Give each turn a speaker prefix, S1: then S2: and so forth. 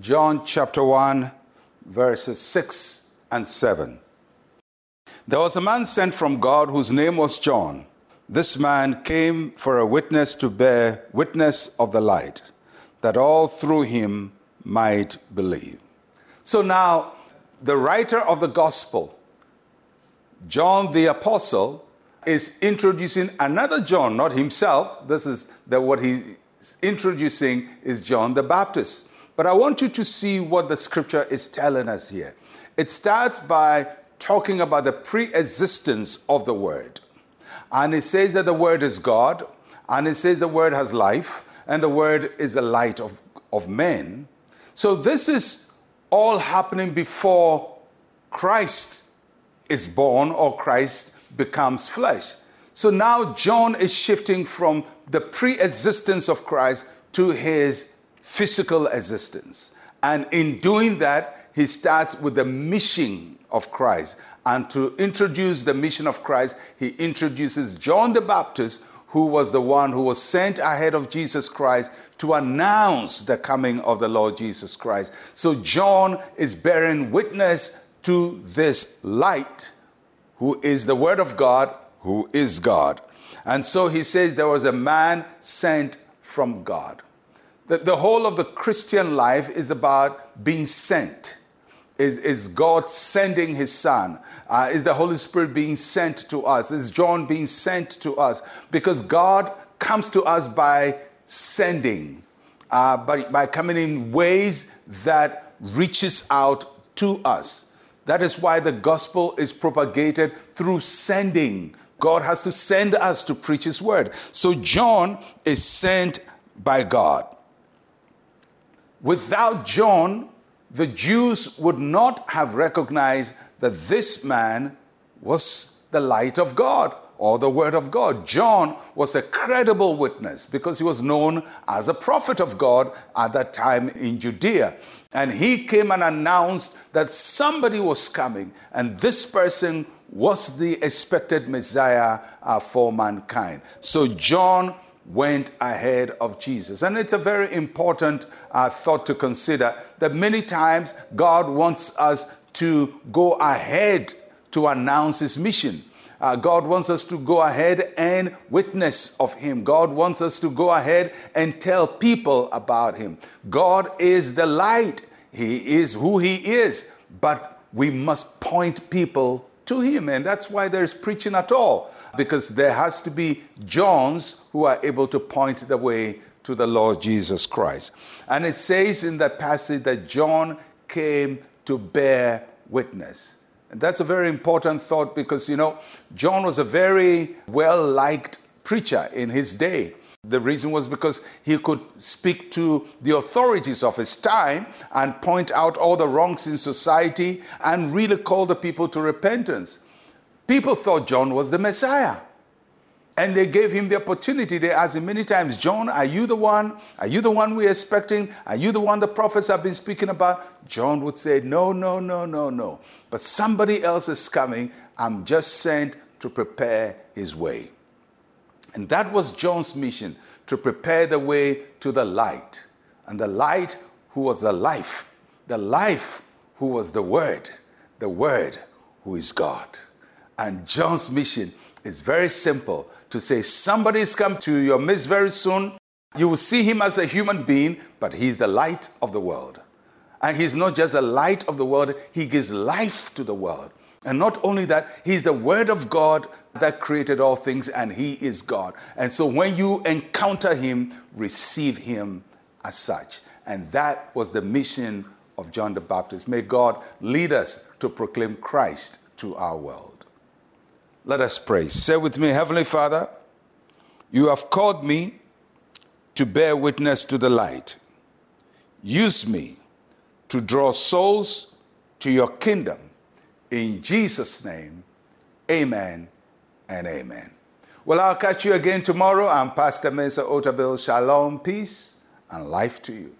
S1: John chapter 1, verses 6 and 7. There was a man sent from God whose name was John. This man came for a witness to bear witness of the light, that all through him might believe. So now, the writer of the gospel, John the apostle, is introducing another John, not himself. This is the, what he's introducing is John the Baptist. But I want you to see what the scripture is telling us here. It starts by talking about the pre existence of the Word. And it says that the Word is God, and it says the Word has life, and the Word is the light of, of men. So this is all happening before Christ is born or Christ becomes flesh. So now John is shifting from the pre existence of Christ to his physical existence. And in doing that, he starts with the mission of Christ. And to introduce the mission of Christ, he introduces John the Baptist, who was the one who was sent ahead of Jesus Christ to announce the coming of the Lord Jesus Christ. So John is bearing witness to this light, who is the Word of God, who is God. And so he says there was a man sent from God. The, the whole of the Christian life is about being sent. Is, is God sending his son? Uh, is the Holy Spirit being sent to us? Is John being sent to us? Because God comes to us by sending, uh, by, by coming in ways that reaches out to us. That is why the gospel is propagated through sending. God has to send us to preach his word. So John is sent by God. Without John, the Jews would not have recognized that this man was the light of God or the word of God. John was a credible witness because he was known as a prophet of God at that time in Judea. And he came and announced that somebody was coming, and this person was the expected Messiah uh, for mankind. So John went ahead of Jesus. And it's a very important uh, thought to consider that many times God wants us to go ahead to announce his mission. Uh, God wants us to go ahead and witness of Him. God wants us to go ahead and tell people about Him. God is the light, He is who He is, but we must point people to Him. And that's why there's preaching at all, because there has to be Johns who are able to point the way to the Lord Jesus Christ. And it says in that passage that John came to bear witness. And that's a very important thought because, you know, John was a very well liked preacher in his day. The reason was because he could speak to the authorities of his time and point out all the wrongs in society and really call the people to repentance. People thought John was the Messiah. And they gave him the opportunity. They asked him many times, John, are you the one? Are you the one we're expecting? Are you the one the prophets have been speaking about? John would say, No, no, no, no, no. But somebody else is coming. I'm just sent to prepare his way. And that was John's mission to prepare the way to the light. And the light who was the life, the life who was the Word, the Word who is God. And John's mission is very simple to say somebody's come to your midst very soon. You will see him as a human being, but he's the light of the world. And he's not just a light of the world, he gives life to the world. And not only that, he's the word of God that created all things, and he is God. And so when you encounter him, receive him as such. And that was the mission of John the Baptist. May God lead us to proclaim Christ to our world. Let us pray. Say with me, Heavenly Father, you have called me to bear witness to the light. Use me to draw souls to your kingdom. In Jesus' name, amen and amen. Well, I'll catch you again tomorrow. I'm Pastor Mensa Otabil. Shalom, peace, and life to you.